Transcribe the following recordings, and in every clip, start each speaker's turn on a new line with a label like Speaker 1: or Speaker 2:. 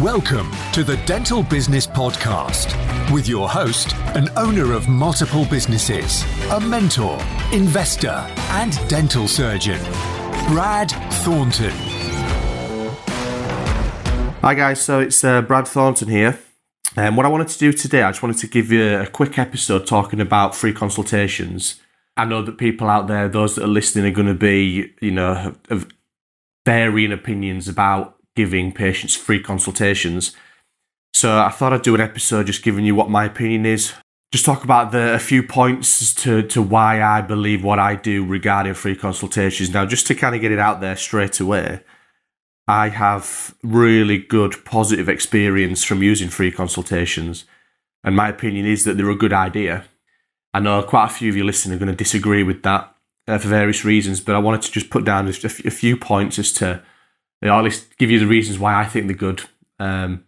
Speaker 1: Welcome to the Dental Business Podcast with your host, an owner of multiple businesses, a mentor, investor, and dental surgeon, Brad Thornton.
Speaker 2: Hi guys, so it's uh, Brad Thornton here. And um, what I wanted to do today, I just wanted to give you a quick episode talking about free consultations. I know that people out there, those that are listening, are going to be, you know, of varying opinions about giving patients free consultations. So I thought I'd do an episode just giving you what my opinion is. Just talk about the a few points to, to why I believe what I do regarding free consultations. Now, just to kind of get it out there straight away, I have really good positive experience from using free consultations. And my opinion is that they're a good idea. I know quite a few of you listening are going to disagree with that uh, for various reasons, but I wanted to just put down just a, f- a few points as to, you know, at least give you the reasons why I think they're good. Um,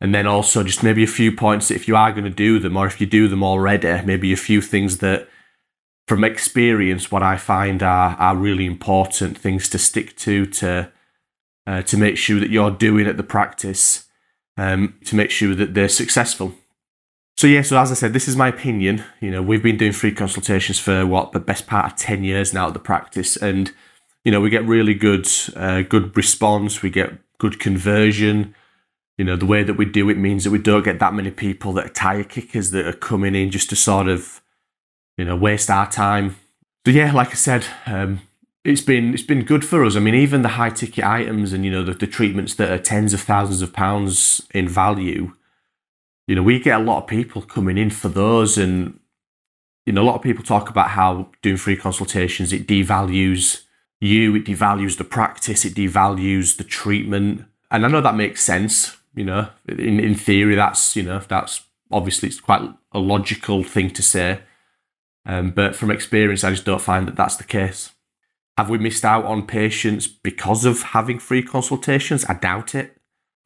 Speaker 2: and then also just maybe a few points that if you are going to do them or if you do them already, maybe a few things that from experience, what I find are, are really important things to stick to, to, uh, to make sure that you're doing at the practice, um, to make sure that they're successful. So yeah, so as I said, this is my opinion. You know, we've been doing free consultations for what the best part of ten years now at the practice, and you know we get really good, uh, good response. We get good conversion. You know, the way that we do it means that we don't get that many people that are tire kickers that are coming in just to sort of, you know, waste our time. So yeah, like I said, um, it's been it's been good for us. I mean, even the high ticket items and you know the, the treatments that are tens of thousands of pounds in value you know, we get a lot of people coming in for those, and you know, a lot of people talk about how doing free consultations it devalues you, it devalues the practice, it devalues the treatment, and I know that makes sense. You know, in in theory, that's you know that's obviously it's quite a logical thing to say, um, but from experience, I just don't find that that's the case. Have we missed out on patients because of having free consultations? I doubt it.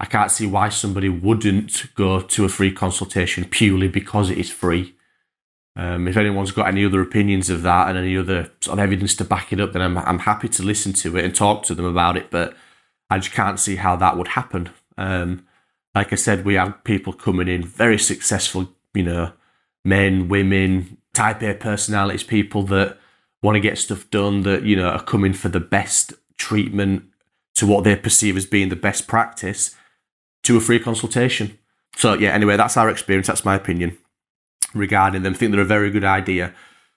Speaker 2: I can't see why somebody wouldn't go to a free consultation purely because it is free. Um, if anyone's got any other opinions of that and any other sort of evidence to back it up, then I'm, I'm happy to listen to it and talk to them about it. But I just can't see how that would happen. Um, like I said, we have people coming in, very successful, you know, men, women, type A personalities, people that want to get stuff done, that, you know, are coming for the best treatment to what they perceive as being the best practice to a free consultation. So yeah, anyway, that's our experience. That's my opinion regarding them. I think they're a very good idea.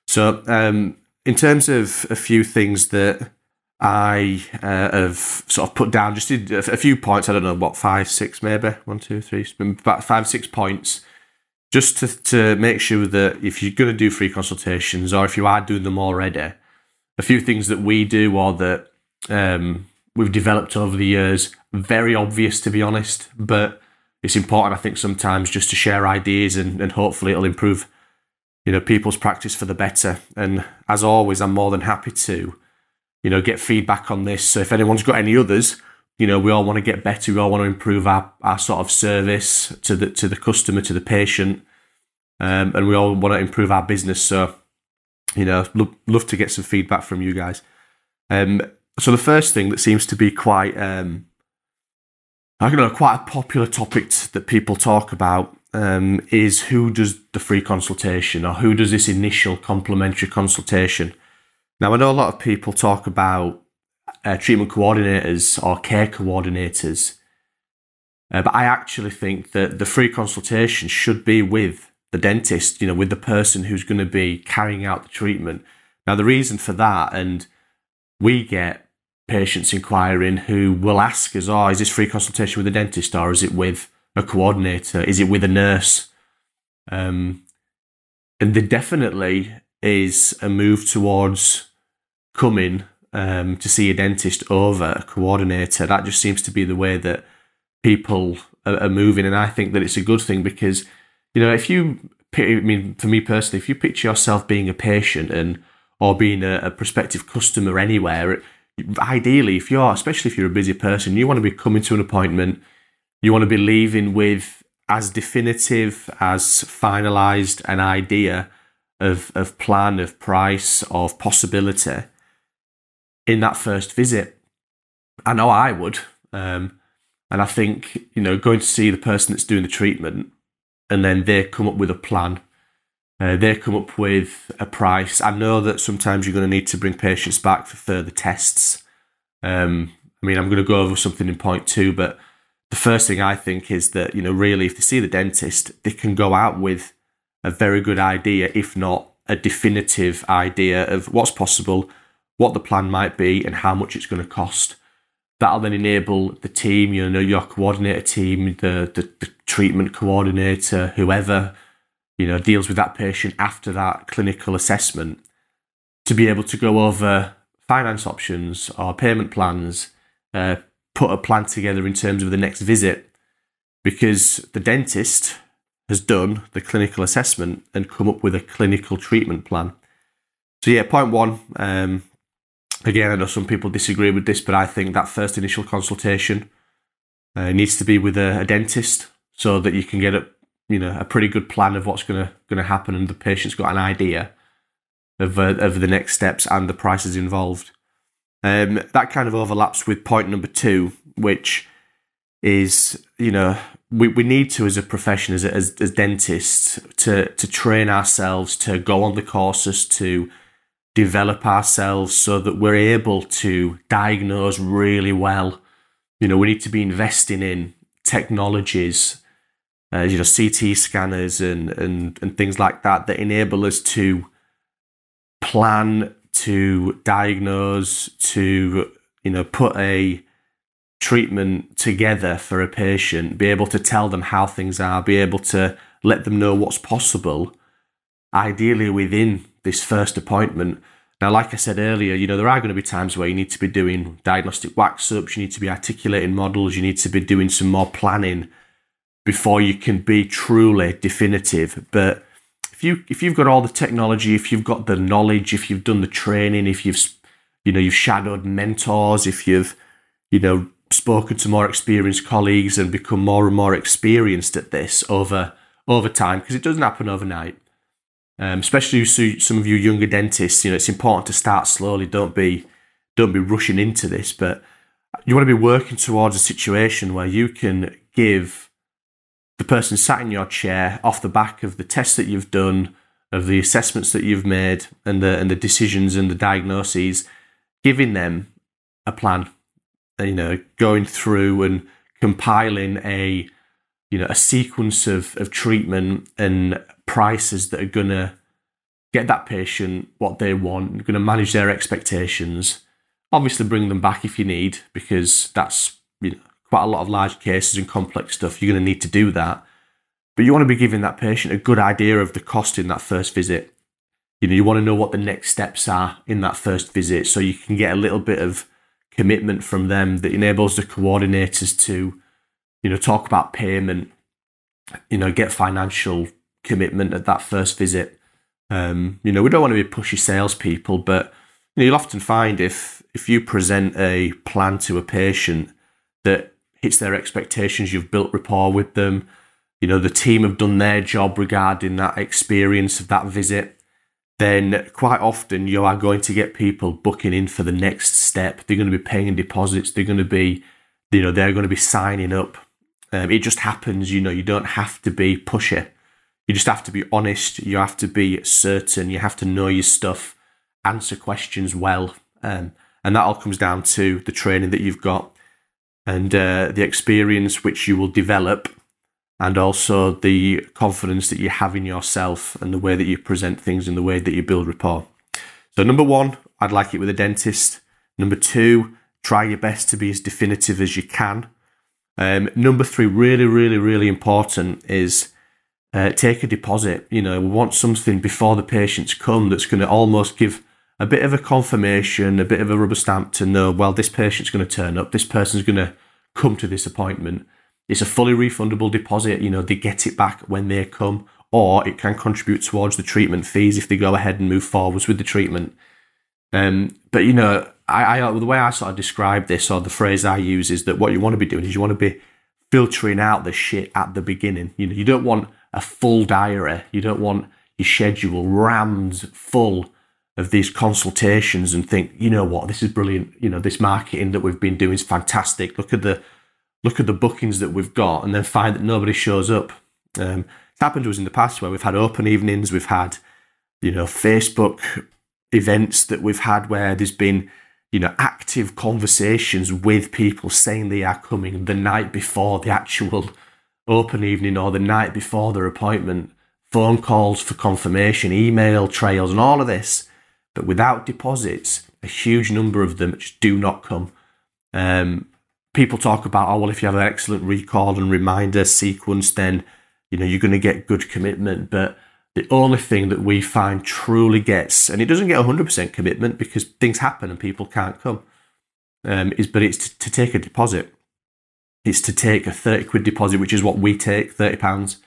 Speaker 2: So um, in terms of a few things that I uh, have sort of put down, just a few points. I don't know what five, six, maybe one, two, three, about five, six points, just to to make sure that if you're going to do free consultations or if you are doing them already, a few things that we do or that um, we've developed over the years. Very obvious, to be honest, but it's important, I think, sometimes just to share ideas and, and hopefully it'll improve, you know, people's practice for the better. And as always, I'm more than happy to, you know, get feedback on this. So if anyone's got any others, you know, we all want to get better. We all want to improve our, our sort of service to the to the customer, to the patient, um, and we all want to improve our business. So, you know, lo- love to get some feedback from you guys. Um, so the first thing that seems to be quite, um, I don't know, quite a popular topic that people talk about um, is who does the free consultation or who does this initial complimentary consultation. Now I know a lot of people talk about uh, treatment coordinators or care coordinators, uh, but I actually think that the free consultation should be with the dentist, you know, with the person who's going to be carrying out the treatment. Now the reason for that, and we get patients inquiring who will ask us, oh, is this free consultation with a dentist or is it with a coordinator? Is it with a nurse? Um, and there definitely is a move towards coming um, to see a dentist over a coordinator. That just seems to be the way that people are, are moving. And I think that it's a good thing because, you know, if you, I mean, for me personally, if you picture yourself being a patient and or being a, a prospective customer anywhere, ideally, if you're, especially if you're a busy person, you want to be coming to an appointment, you want to be leaving with as definitive, as finalized an idea of, of plan, of price, of possibility in that first visit. I know I would. Um, and I think, you know, going to see the person that's doing the treatment and then they come up with a plan. Uh, they come up with a price. I know that sometimes you're going to need to bring patients back for further tests. Um, I mean, I'm going to go over something in point two, but the first thing I think is that, you know, really, if they see the dentist, they can go out with a very good idea, if not a definitive idea of what's possible, what the plan might be, and how much it's going to cost. That'll then enable the team, you know, your coordinator team, the, the, the treatment coordinator, whoever, you know, deals with that patient after that clinical assessment to be able to go over finance options or payment plans, uh, put a plan together in terms of the next visit because the dentist has done the clinical assessment and come up with a clinical treatment plan. So yeah, point one. Um, again, I know some people disagree with this, but I think that first initial consultation uh, needs to be with a, a, dentist so that you can get a you know a pretty good plan of what's gonna gonna happen, and the patient's got an idea of uh, of the next steps and the prices involved. Um, that kind of overlaps with point number two, which is you know we, we need to as a profession as, as as dentists to to train ourselves to go on the courses to develop ourselves so that we're able to diagnose really well you know we need to be investing in technologies uh, you know CT scanners and and and things like that that enable us to plan to diagnose to you know put a treatment together for a patient, be able to tell them how things are, be able to let them know what's possible, ideally within this first appointment. Now, like I said earlier, you know, there are going to be times where you need to be doing diagnostic wax ups, you need to be articulating models, you need to be doing some more planning before you can be truly definitive. But if you if you've got all the technology, if you've got the knowledge, if you've done the training, if you've you know you've shadowed mentors, if you've you know spoken to more experienced colleagues and become more and more experienced at this over over time because it doesn't happen overnight. Um, especially some of you younger dentists, you know, it's important to start slowly. Don't be don't be rushing into this, but you want to be working towards a situation where you can give the person sat in your chair off the back of the tests that you've done, of the assessments that you've made, and the and the decisions and the diagnoses, giving them a plan you know, going through and compiling a, you know, a sequence of, of treatment and prices that are to get that patient what they want, to manage their expectations. Obviously, bring them back if you need, because that's you know, quite a lot of large cases and complex stuff. You're going to need to do that. But you want to be giving that patient a good idea of the cost in that first visit. You know, you want to know what the next steps are in that first visit so you can get a little bit of commitment from them that enables the coordinators to, you know, talk about payment, you know, get financial commitment at that first visit. Um, you know, we don't want to be pushy salespeople, but you know, you'll often find if if you present a plan to a patient that hits their expectations, you've built rapport with them. You know, the team have done their job regarding that experience of that visit then quite often you are going to get people booking in for the next step. They're going to be paying deposits. They're going to be, you know, they're going to be signing up. Um, it just happens, you know, you don't have to be pushy. You just have to be honest. You have to be certain. You have to know your stuff, answer questions well. Um, and that all comes down to the training that you've got and uh, the experience which you will develop and also the confidence that you have in yourself and the way that you present things and the way that you build rapport. So, number one, I'd like it with a dentist. Number two, try your best to be as definitive as you can. Um, number three, really, really, really important is uh, take a deposit. You know, we want something before the patients come that's going to almost give a bit of a confirmation, a bit of a rubber stamp to know, well, this patient's going to turn up, this person's going to come to this appointment it's a fully refundable deposit. You know, they get it back when they come, or it can contribute towards the treatment fees if they go ahead and move forwards with the treatment. Um, but you know, I, I the way I sort of describe this, or the phrase I use, is that what you want to be doing is you want to be filtering out the shit at the beginning. You know, you don't want a full diary. You don't want your schedule rammed full of these consultations and think, you know what, this is brilliant. You know, this marketing that we've been doing is fantastic. Look at the look at the bookings that we've got, and then find that nobody shows up. Um, it's happened to us in the past where we've had open evenings, we've had, you know, Facebook events that we've had where there's been, you know, active conversations with people saying they are coming the night before the actual open evening or the night before their appointment, phone calls for confirmation, email trails, and all of this. But without deposits, a huge number of them just do not come. Um, people talk about, oh, well, if you have an excellent recall and reminder sequence, then you know you're going to get good commitment but the only thing that we find truly gets and it doesn't get 100% commitment because things happen and people can't come um, is but it's to, to, take a deposit it's to take a 30 quid deposit which is what we take 30 pounds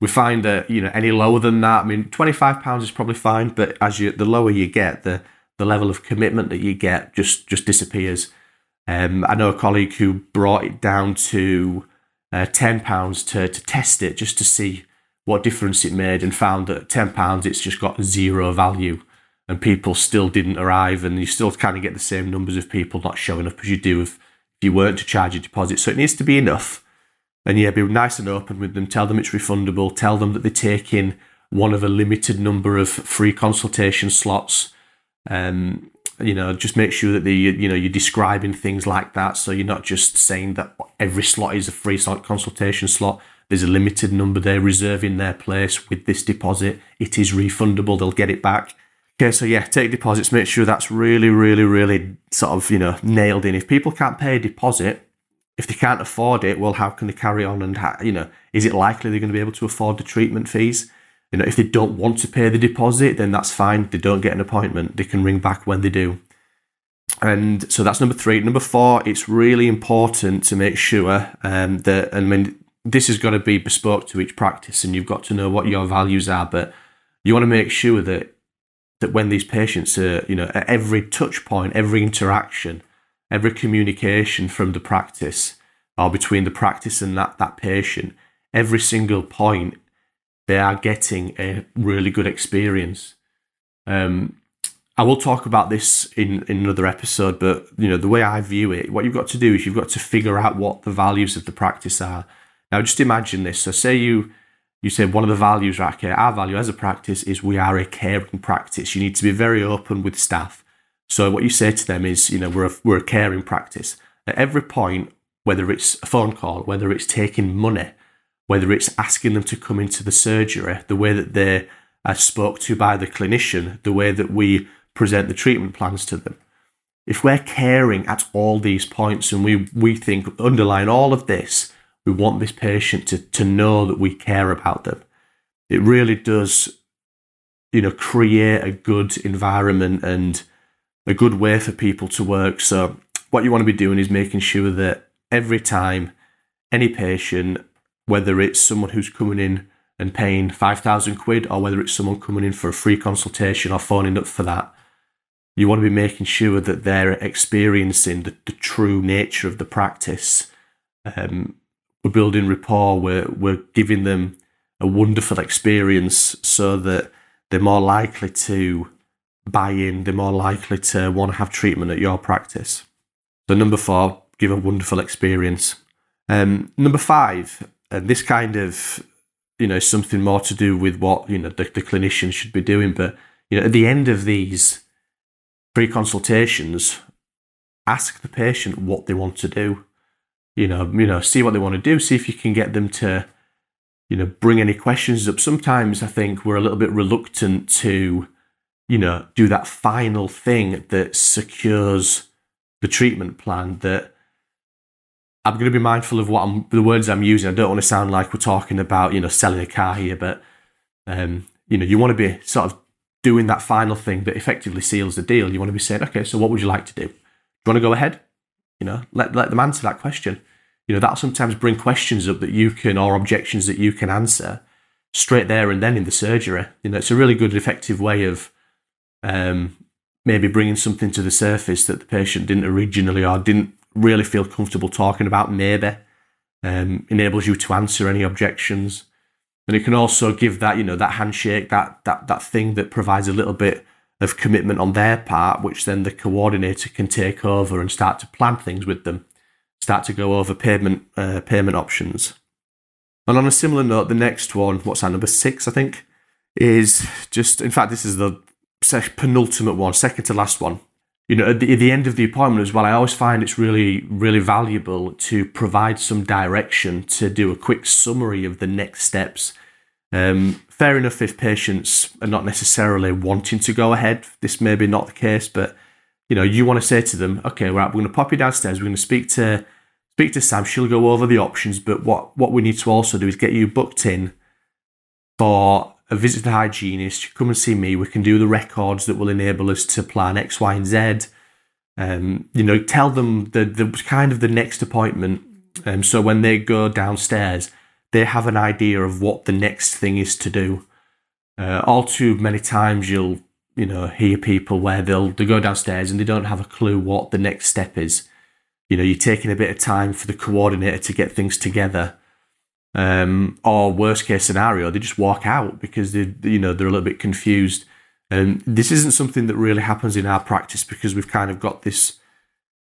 Speaker 2: we find that you know any lower than that i mean 25 pounds is probably fine but as you the lower you get the the level of commitment that you get just just disappears um, i know a colleague who brought it down to uh, £10 to, to test it just to see what difference it made and found that £10 it's just got zero value and people still didn't arrive and you still kind of get the same numbers of people not showing up as you do if, if you weren't to charge a deposit. So it needs to be enough. And yeah, be nice and open with them. Tell them it's refundable. Tell them that they take in one of a limited number of free consultation slots. Um, you know, just make sure that the you know you're describing things like that, so you're not just saying that every slot is a free consultation slot. There's a limited number they're reserving their place with this deposit. It is refundable; they'll get it back. Okay, so yeah, take deposits. Make sure that's really, really, really sort of you know nailed in. If people can't pay a deposit, if they can't afford it, well, how can they carry on? And how, you know, is it likely they're going to be able to afford the treatment fees? You know, if they don't want to pay the deposit, then that's fine. They don't get an appointment. They can ring back when they do. And so that's number three. Number four, it's really important to make sure um, that, I mean, this has got to be bespoke to each practice and you've got to know what your values are, but you want to make sure that that when these patients are, you know, at every touch point, every interaction, every communication from the practice or between the practice and that, that patient, every single point they are getting a really good experience. Um, I will talk about this in, in another episode, but you know the way I view it, what you've got to do is you've got to figure out what the values of the practice are. Now, just imagine this. So, say you you say one of the values, right? Okay, our value as a practice is we are a caring practice. You need to be very open with staff. So, what you say to them is, you know, we're a, we're a caring practice. At every point, whether it's a phone call, whether it's taking money, whether it's asking them to come into the surgery, the way that they are uh, spoke to by the clinician, the way that we present the treatment plans to them. If we're caring at all these points and we, we think underlying all of this, we want this patient to, to know that we care about them, it really does, you know, create a good environment and a good way for people to work. So what you want to be doing is making sure that every time any patient whether it's someone who's coming in and paying 5,000 quid or whether it's someone coming in for a free consultation or phoning up for that. You want to be making sure that they're experiencing the, the true nature of the practice. Um, we're building rapport, we're, we're giving them a wonderful experience so that they're more likely to buy in, they're more likely to want to have treatment at your practice. So, number four, give a wonderful experience. Um, number five, and this kind of you know something more to do with what you know the, the clinician should be doing but you know at the end of these pre-consultations ask the patient what they want to do you know you know see what they want to do see if you can get them to you know bring any questions up sometimes i think we're a little bit reluctant to you know do that final thing that secures the treatment plan that I'm going to be mindful of what I'm, the words I'm using. I don't want to sound like we're talking about, you know, selling a car here, but, um, you know, you want to be sort of doing that final thing that effectively seals the deal. You want to be saying, okay, so what would you like to do? Do you want to go ahead? You know, let, let them answer that question. You know, that'll sometimes bring questions up that you can, or objections that you can answer straight there and then in the surgery. You know, it's a really good, effective way of um, maybe bringing something to the surface that the patient didn't originally or didn't really feel comfortable talking about maybe um, enables you to answer any objections and it can also give that you know that handshake that that that thing that provides a little bit of commitment on their part, which then the coordinator can take over and start to plan things with them, start to go over payment uh, payment options. And on a similar note, the next one, what's that number six, I think, is just in fact this is the penultimate one, second to last one. You know, at the, at the end of the appointment as well, I always find it's really, really valuable to provide some direction to do a quick summary of the next steps. Um, fair enough if patients are not necessarily wanting to go ahead. This may be not the case, but you know, you want to say to them, okay, right, we're going to pop you downstairs. We're going to speak to speak to Sam. She'll go over the options, but what what we need to also do is get you booked in for a visit to the hygienist, come and see me. We can do the records that will enable us to plan X, Y, and Z. Um, you know, tell them the, the kind of the next appointment. Um, so when they go downstairs, they have an idea of what the next thing is to do. Uh, all too many times you'll, you know, hear people where they'll they go downstairs and they don't have a clue what the next step is. You know, you're taking a bit of time for the coordinator to get things together um, or worst case scenario, they just walk out because they, you know, they're a little bit confused. And this isn't something that really happens in our practice because we've kind of got this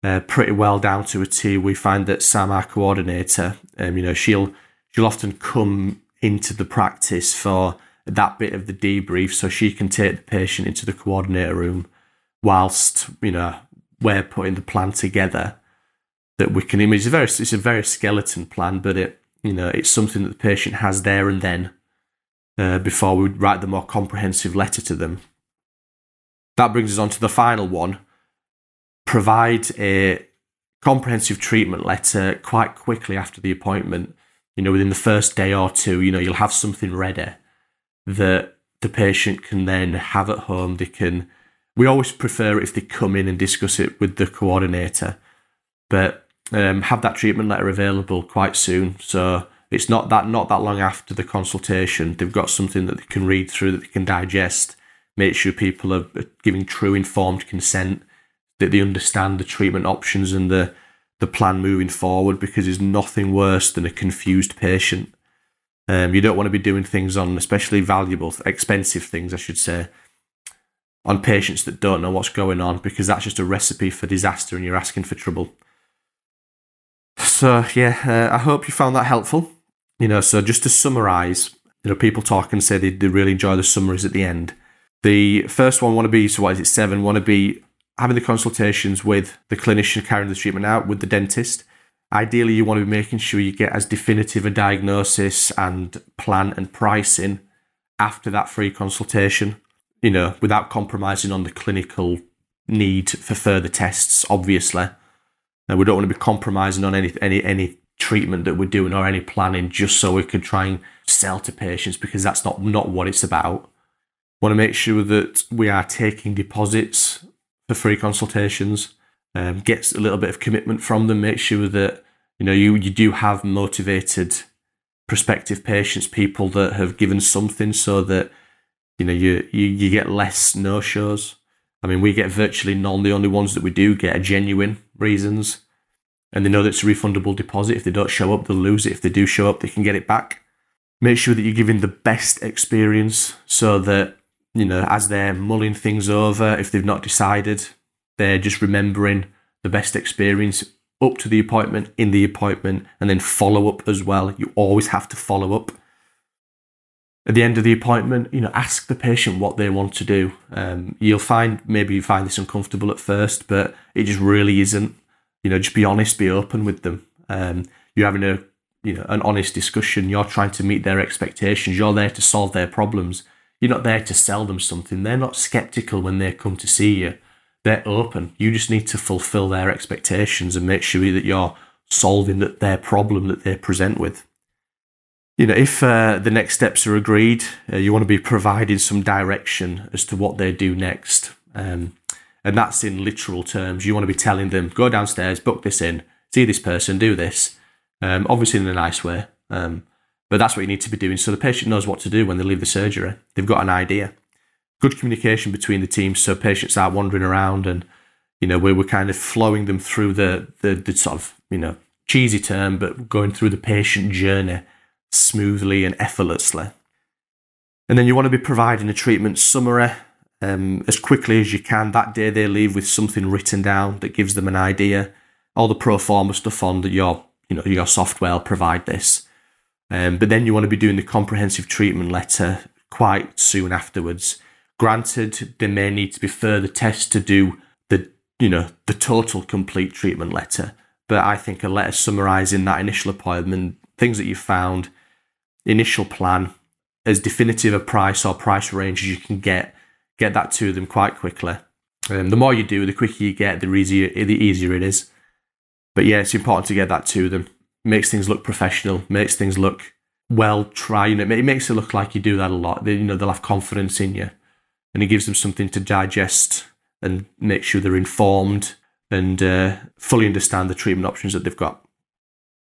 Speaker 2: uh, pretty well down to a T. We find that Sam, our coordinator, um, you know, she'll she'll often come into the practice for that bit of the debrief, so she can take the patient into the coordinator room whilst you know we're putting the plan together. That we can image. It's a very it's a very skeleton plan, but it you know, it's something that the patient has there and then uh, before we write the more comprehensive letter to them. That brings us on to the final one. Provide a comprehensive treatment letter quite quickly after the appointment. You know, within the first day or two, you know, you'll have something ready that the patient can then have at home. They can, we always prefer if they come in and discuss it with the coordinator, but um, have that treatment letter available quite soon. So it's not that not that long after the consultation. They've got something that they can read through that they can digest. Make sure people are giving true informed consent, that they understand the treatment options and the the plan moving forward. Because there's nothing worse than a confused patient. Um, you don't want to be doing things on, especially valuable, expensive things, I should say, on patients that don't know what's going on, because that's just a recipe for disaster, and you're asking for trouble. So yeah, uh, I hope you found that helpful. You know, so just to summarise, you know, people talk and say they, they really enjoy the summaries at the end. The first one want to be so what is it seven? Want to be having the consultations with the clinician carrying the treatment out with the dentist. Ideally, you want to be making sure you get as definitive a diagnosis and plan and pricing after that free consultation. You know, without compromising on the clinical need for further tests, obviously. And we don't want to be compromising on any any any treatment that we're doing or any planning just so we can try and sell to patients because that's not not what it's about. Want to make sure that we are taking deposits for free consultations. Um, gets a little bit of commitment from them. Make sure that you know you you do have motivated prospective patients, people that have given something, so that you know you you, you get less no shows. I mean, we get virtually none. The only ones that we do get are genuine reasons. And they know that it's a refundable deposit. If they don't show up, they'll lose it. If they do show up, they can get it back. Make sure that you're giving the best experience so that, you know, as they're mulling things over, if they've not decided, they're just remembering the best experience up to the appointment, in the appointment, and then follow up as well. You always have to follow up at the end of the appointment, you know, ask the patient what they want to do. Um, you'll find maybe you find this uncomfortable at first, but it just really isn't. You know, just be honest, be open with them. Um, you're having a you know an honest discussion. You're trying to meet their expectations. You're there to solve their problems. You're not there to sell them something. They're not skeptical when they come to see you. They're open. You just need to fulfill their expectations and make sure that you're solving that their problem that they present with you know, if uh, the next steps are agreed, uh, you want to be providing some direction as to what they do next. Um, and that's in literal terms. You want to be telling them, go downstairs, book this in, see this person, do this. Um, obviously, in a nice way. Um, but that's what you need to be doing so the patient knows what to do when they leave the surgery. They've got an idea. Good communication between the teams so patients aren't wandering around and, you know, we're, we're kind of flowing them through the, the, the sort of, you know, cheesy term, but going through the patient journey smoothly and effortlessly. And then you want to be providing a treatment summary um, as quickly as you can. That day they leave with something written down that gives them an idea. All the pro forma stuff on that your you know your software will provide this. Um, but then you want to be doing the comprehensive treatment letter quite soon afterwards. Granted, there may need to be further tests to do the you know the total complete treatment letter, but I think a letter summarising that initial appointment, things that you found, initial plan, as definitive a price or price range as you can get, get that to them quite quickly. Um, the more you do, the quicker you get, the easier the easier it is. But yeah, it's important to get that to them. Makes things look professional. Makes things look well tried. You know, it makes it look like you do that a lot. They, you know, they'll have confidence in you, and it gives them something to digest and make sure they're informed and uh, fully understand the treatment options that they've got.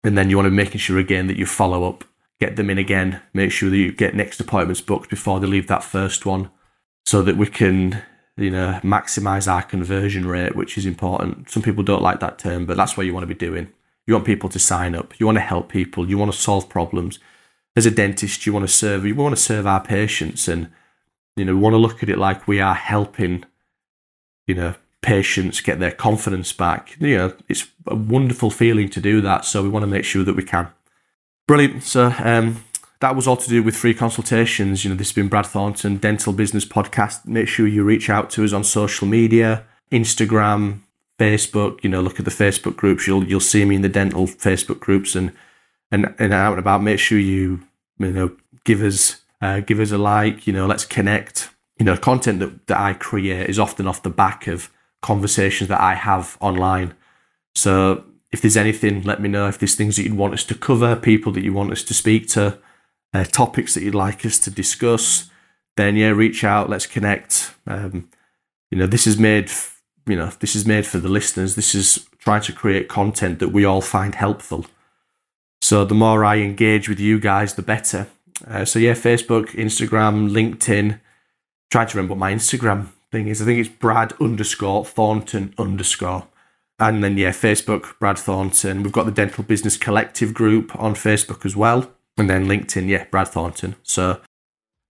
Speaker 2: And then you want to making sure again that you follow up, get them in again, make sure that you get next appointments booked before they leave that first one, so that we can you know maximize our conversion rate, which is important. Some people don't like that term, but that's what you want to be doing. You want people to sign up. You want to help people. You want to solve problems. As a dentist, you want to serve. You want to serve our patients, and you know we want to look at it like we are helping. You know patients get their confidence back. You know, it's a wonderful feeling to do that. So we want to make sure that we can. Brilliant. So um, that was all to do with free consultations. You know, this has been Brad Thornton, Dental Business Podcast. Make sure you reach out to us on social media, Instagram, Facebook. You know, look at the Facebook groups. You'll you'll see me in the dental Facebook groups and and and out and about. Make sure you you know give us uh, give us a like. You know, let's connect. You know, content that, that I create is often off the back of conversations that I have online. So if there's anything, let me know. If there's things that you'd want us to cover, people that you want us to speak to, uh, topics that you'd like us to discuss, then yeah, reach out. Let's connect. Um, you know, this is made. You know, this is made for the listeners. This is trying to create content that we all find helpful. So the more I engage with you guys, the better. Uh, so yeah, Facebook, Instagram, LinkedIn. Trying to remember what my Instagram thing is. I think it's Brad underscore Thornton underscore. And then, yeah, Facebook, Brad Thornton. We've got the Dental Business Collective group on Facebook as well. And then LinkedIn, yeah, Brad Thornton. So,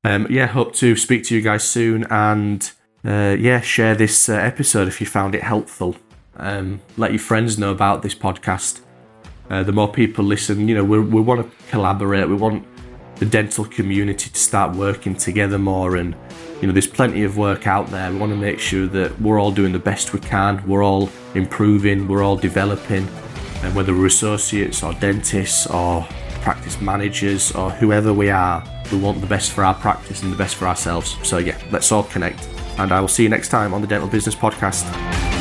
Speaker 2: um, yeah, hope to speak to you guys soon. And, uh, yeah, share this uh, episode if you found it helpful. Um, let your friends know about this podcast. Uh, the more people listen, you know, we, we want to collaborate. We want the dental community to start working together more and you know, there's plenty of work out there. We want to make sure that we're all doing the best we can, we're all improving, we're all developing, and whether we're associates or dentists or practice managers or whoever we are, we want the best for our practice and the best for ourselves. So, yeah, let's all connect. And I will see you next time on the Dental Business Podcast.